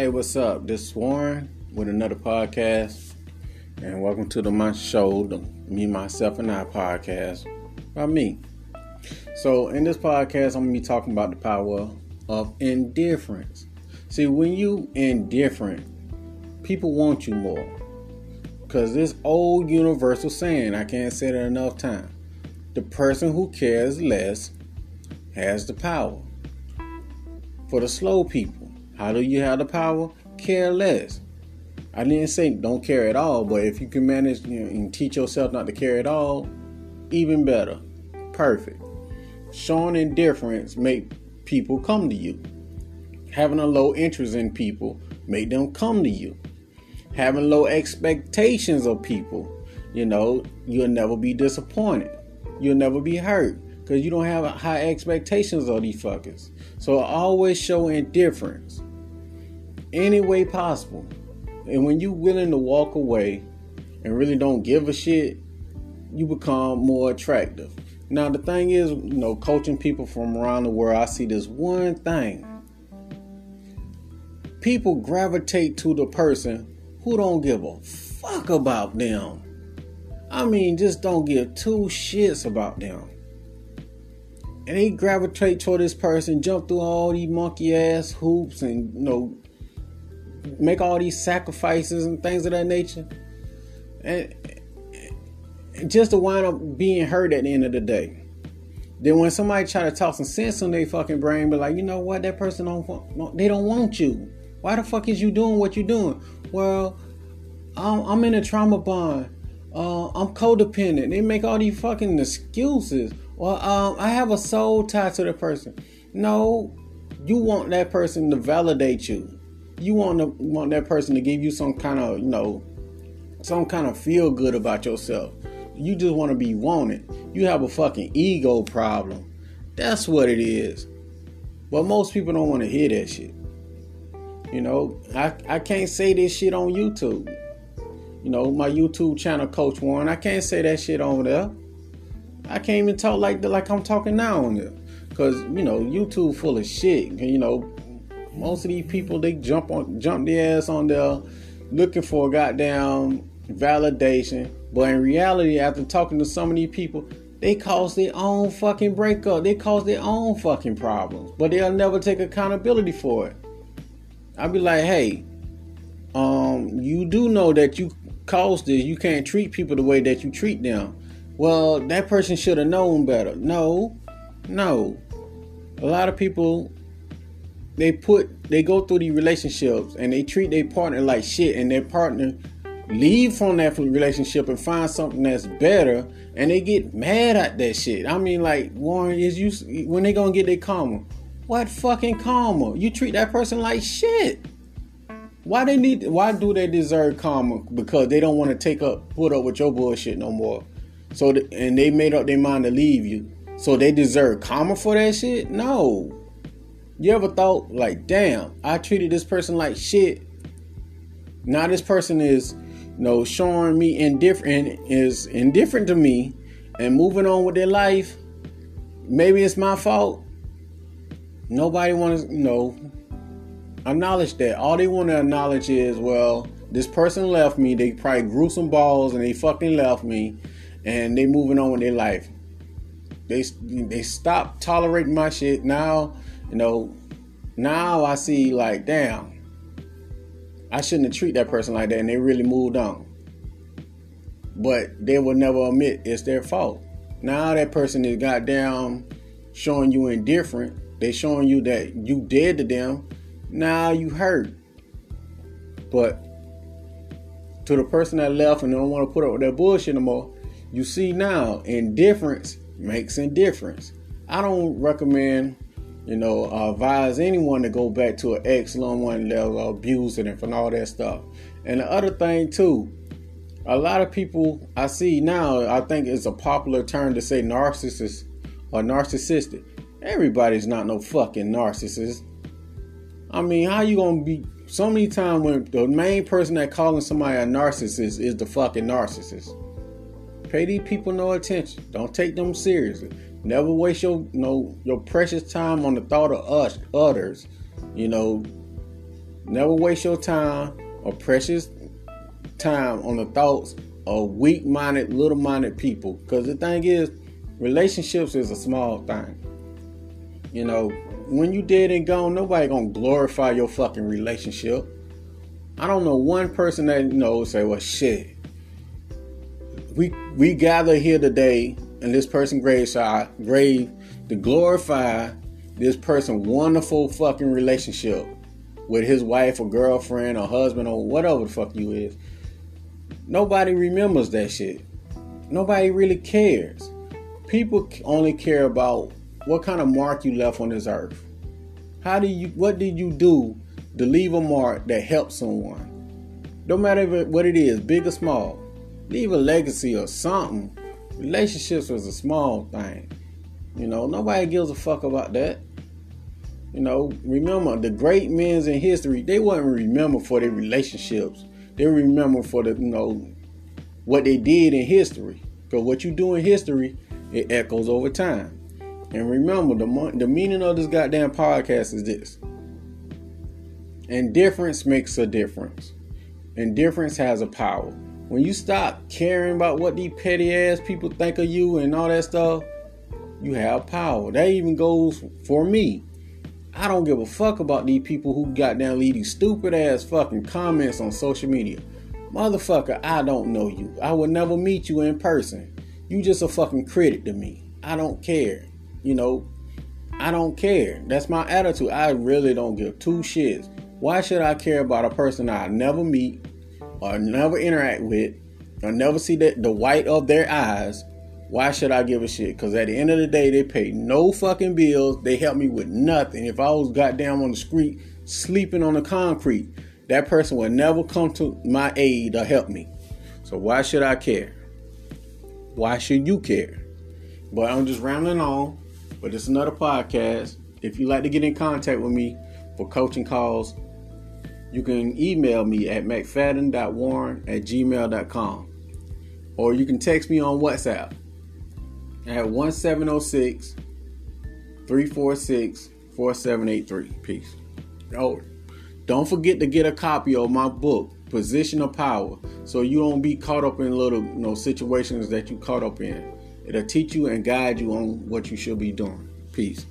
Hey, what's up? This is Warren with another podcast, and welcome to the my show, the Me, Myself, and I podcast by me. So, in this podcast, I'm gonna be talking about the power of indifference. See, when you indifferent, people want you more. Cause this old universal saying, I can't say it enough time. The person who cares less has the power. For the slow people, how do you have the power? Care less. I didn't say don't care at all, but if you can manage you know, and teach yourself not to care at all, even better. Perfect. Showing indifference make people come to you. Having a low interest in people make them come to you. Having low expectations of people, you know, you'll never be disappointed. You'll never be hurt because you don't have high expectations of these fuckers. So always show indifference any way possible. And when you're willing to walk away and really don't give a shit, you become more attractive. Now the thing is, you know, coaching people from around the world, I see this one thing. People gravitate to the person who don't give a fuck about them. I mean, just don't give two shits about them. And they gravitate toward this person, jump through all these monkey ass hoops and you know make all these sacrifices and things of that nature. And just to wind up being hurt at the end of the day. Then when somebody try to talk some sense on their fucking brain, be like, you know what, that person don't want, they don't want you. Why the fuck is you doing what you're doing? Well, I'm, I'm in a trauma bond. Uh, I'm codependent. They make all these fucking excuses. Well, um, I have a soul tied to the person. No, you want that person to validate you. You want to, want that person to give you some kind of, you know, some kind of feel good about yourself. You just want to be wanted. You have a fucking ego problem. That's what it is. But most people don't want to hear that shit. You know, I, I can't say this shit on YouTube. You know, my YouTube channel, Coach Warren, I can't say that shit on there. I can't even talk like the, like I'm talking now on there. Cause, you know, YouTube full of shit. You know, most of these people they jump on jump their ass on there looking for a goddamn validation. But in reality, after talking to of these people, they cause their own fucking breakup. They cause their own fucking problems. But they'll never take accountability for it. I'll be like, hey, um, you do know that you caused this. You can't treat people the way that you treat them. Well, that person should have known better. No, no. A lot of people they put they go through these relationships and they treat their partner like shit and their partner leave from that relationship and find something that's better and they get mad at that shit. I mean like Warren is you when they gonna get their karma? What fucking karma? You treat that person like shit. Why they need why do they deserve karma? Because they don't want to take up put up with your bullshit no more. So th- and they made up their mind to leave you. So they deserve karma for that shit? No. You ever thought like, damn, I treated this person like shit. Now this person is, you know, showing me indifferent is indifferent to me and moving on with their life. Maybe it's my fault. Nobody wants, you know, acknowledge that. All they want to acknowledge is, well, this person left me. They probably grew some balls and they fucking left me, and they moving on with their life. They they stopped tolerating my shit. Now you know, now I see like, damn, I shouldn't have treated that person like that, and they really moved on. But they will never admit it's their fault. Now that person is goddamn showing you indifferent. They showing you that you dead to them. Now you hurt. But to the person that left and don't want to put up with that bullshit anymore, you see now indifference makes indifference. I don't recommend you know, advise anyone to go back to an ex loved one level abusing and from all that stuff. And the other thing too, a lot of people I see now, I think it's a popular term to say narcissist or narcissistic. Everybody's not no fucking narcissist. I mean, how you gonna be so many times when the main person that calling somebody a narcissist is the fucking narcissist? Pay these people no attention. Don't take them seriously. Never waste your you know your precious time on the thought of us others. You know, Never waste your time or precious time on the thoughts of weak minded, little minded people. Because the thing is, relationships is a small thing. You know, when you dead and gone, nobody gonna glorify your fucking relationship. I don't know one person that you know say, "Well, shit, we we gather here today in this person graveside grave to glorify this person wonderful fucking relationship with his wife or girlfriend or husband or whatever the fuck you is. Nobody remembers that shit. Nobody really cares. People only care about what kind of mark you left on this earth. How do you what did you do to leave a mark that helps someone? No matter what it is, big or small. Leave a legacy or something. Relationships was a small thing. You know, nobody gives a fuck about that. You know, remember the great men in history, they wasn't remembered for their relationships. They remember for the, you know, what they did in history. Because what you do in history, it echoes over time. And remember, the, the meaning of this goddamn podcast is this. Indifference makes a difference. Indifference has a power. When you stop caring about what these petty ass people think of you and all that stuff, you have power. That even goes for me. I don't give a fuck about these people who got down these stupid ass fucking comments on social media. Motherfucker, I don't know you. I would never meet you in person. You just a fucking critic to me. I don't care. You know, I don't care. That's my attitude. I really don't give two shits. Why should I care about a person I never meet or never interact with or never see the, the white of their eyes why should I give a shit? Because at the end of the day, they pay no fucking bills. They help me with nothing. If I was goddamn on the street sleeping on the concrete, that person would never come to my aid or help me. So why should I care? Why should you care? But I'm just rambling on. But it's another podcast. If you'd like to get in contact with me for coaching calls, you can email me at mcfadden.warren at gmail.com. Or you can text me on WhatsApp at 1706 346 4783. Peace. Oh, don't forget to get a copy of my book, Position of Power, so you don't be caught up in little you know situations that you caught up in. It'll teach you and guide you on what you should be doing. Peace.